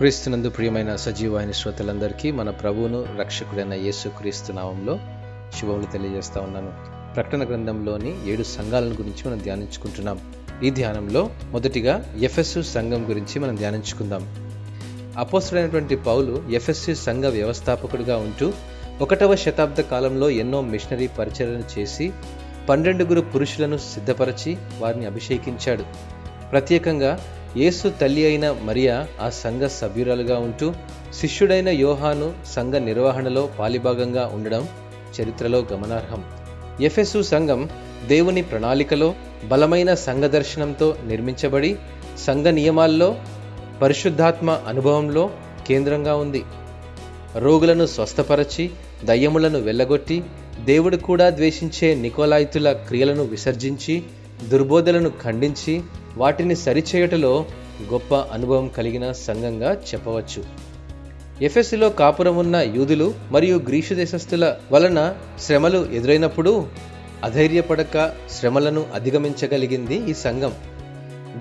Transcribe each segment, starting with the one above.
క్రీస్తునందు ప్రియమైన సజీవమైన శ్రోతలందరికీ మన ప్రభువును రక్షకుడైన యేసు క్రీస్తు నామంలో శుభములు తెలియజేస్తా ఉన్నాను. ప్రకటన గ్రంథంలోని ఏడు సంఘాలను గురించి మనం ధ్యానించుకుంటున్నాం. ఈ ధ్యానంలో మొదటిగా ఎఫ్ఎస్సు సంఘం గురించి మనం ధ్యానించుకుందాం. అపోసుడైనటువంటి పౌలు ఎఫ్ఎస్సి సంఘ వ్యవస్థాపకుడిగా ఉంటూ ఒకటవ శతాబ్ద కాలంలో ఎన్నో మిషనరీ పరిచయలను చేసి పన్నెండుగురు పురుషులను సిద్ధపరచి వారిని అభిషేకించాడు. ప్రత్యేకంగా యేసు తల్లి అయిన మరియా ఆ సంఘ సభ్యురాలుగా ఉంటూ శిష్యుడైన యోహాను సంఘ నిర్వహణలో పాలిభాగంగా ఉండడం చరిత్రలో గమనార్హం. ఎఫెసు సంఘం దేవుని ప్రణాళికలో బలమైన సంఘ దర్శనంతో నిర్మించబడి సంఘ నియమాల్లో పరిశుద్ధాత్మ అనుభవంలో కేంద్రంగా ఉంది. రోగులను స్వస్థపరచి దయ్యములను వెళ్ళగొట్టి దేవుడు కూడా ద్వేషించే నికోలాయితుల క్రియలను విసర్జించి దుర్బోధలను ఖండించి వాటిని సరిచేయటలో గొప్ప అనుభవం కలిగిన సంఘంగా చెప్పవచ్చు. ఎఫ్ఎస్సిలో కాపురం ఉన్న యూదులు మరియు గ్రీసు దేశస్థుల వలన శ్రమలు ఎదురైనప్పుడు అధైర్యపడక శ్రమలను అధిగమించగలిగింది ఈ సంఘం.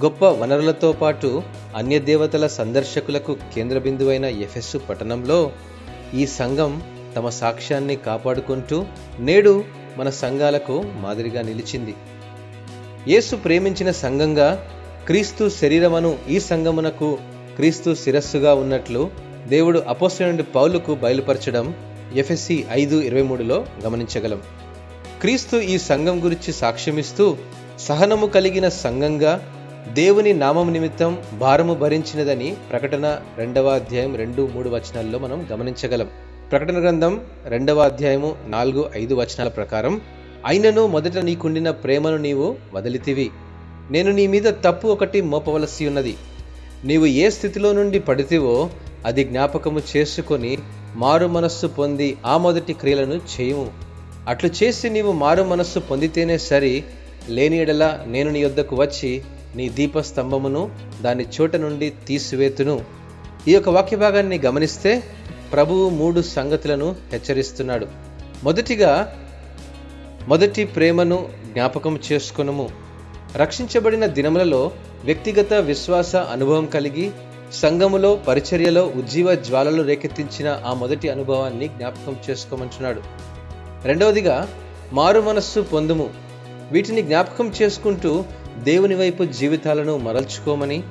గొప్ప వనరులతో పాటు అన్య దేవతల సందర్శకులకు కేంద్ర బిందువైన ఎఫెస్సు పట్టణంలో ఈ సంఘం తమ సాక్ష్యాన్ని కాపాడుకుంటూ నేడు మన సంఘాలకు మాదిరిగా నిలిచింది. యేసు ప్రేమించిన సంఘంగా క్రీస్తు శరీరమును ఈ సంఘమునకు క్రీస్తు శిరస్సుగా ఉన్నట్లు దేవుడు అపోస్తుడి పౌలుకు బయలుపరచడం ఎఫ్ఎస్సి ఐదు ఇరవై మూడులో గమనించగలం. క్రీస్తు ఈ సంఘం గురించి సాక్ష్యమిస్తూ సహనము కలిగిన సంఘంగా దేవుని నామం నిమిత్తం భారము భరించినదని ప్రకటన రెండవ అధ్యాయం రెండు మూడు వచనాల్లో మనం గమనించగలం. ప్రకటన గ్రంథం రెండవ అధ్యాయము నాలుగు ఐదు వచనాల ప్రకారం అయినను మొదట నీకుండిన ప్రేమను నీవు వదిలితివి. నేను నీ మీద తప్పు ఒకటి మోపవలసి ఉన్నది. నీవు ఏ స్థితిలో నుండి పడితివో అది జ్ఞాపకము చేసుకొని మారు మనస్సు పొంది ఆ మొదటి క్రియలను చేయుము. అట్లు చేసి నీవు మారు మనస్సు పొందితేనే సరి లేని ఎడల నేను నీ యొద్దకు వచ్చి నీ దీపస్తంభమును దాని చోట నుండి తీసివేతును. ఈ యొక్క వాక్య భాగాన్ని గమనిస్తే ప్రభువు మూడు సంగతులను హెచ్చరిస్తున్నాడు. మొదటిగా మొదటి ప్రేమను జ్ఞాపకం చేసుకునము. రక్షించబడిన దినములలో వ్యక్తిగత విశ్వాస అనుభవం కలిగి సంఘములో పరిచర్యలో ఉజ్జీవ జ్వాలలు రేకెత్తించిన ఆ మొదటి అనుభవాన్ని జ్ఞాపకం చేసుకోమంటున్నాడు. రెండవదిగా మారు మనస్సు పొందుము. వీటిని జ్ఞాపకం చేసుకుంటూ దేవుని వైపు జీవితాలను మరల్చుకోమని.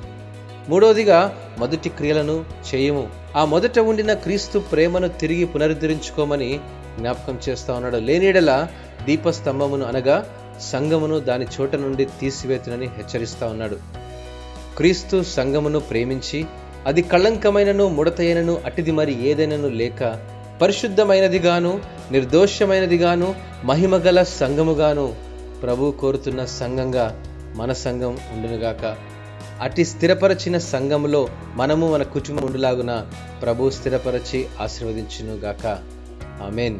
మూడవదిగా మొదటి క్రియలను చేయము. ఆ మొదట ఉండిన క్రీస్తు ప్రేమను తిరిగి పునరుద్ధరించుకోమని జ్ఞాపకం చేస్తా ఉన్నాడు. లేనిడలా దీపస్తంభమును అనగా సంఘమును దాని చోట నుండి తీసివేతునని హెచ్చరిస్తా ఉన్నాడు. క్రీస్తు సంఘమును ప్రేమించి అది కళంకమైనను ముడతైనను అటిది మరి ఏదైనను లేక పరిశుద్ధమైనదిగాను నిర్దోషమైనదిగాను మహిమగల సంఘముగాను ప్రభు కోరుతున్న సంఘంగా మన సంఘం ఉండునుగాక. అటి స్థిరపరచిన సంఘములో మనము మన కుటుంబం ఉండులాగున ప్రభు స్థిరపరచి ఆశీర్వదించునుగాక. ఆమెన్.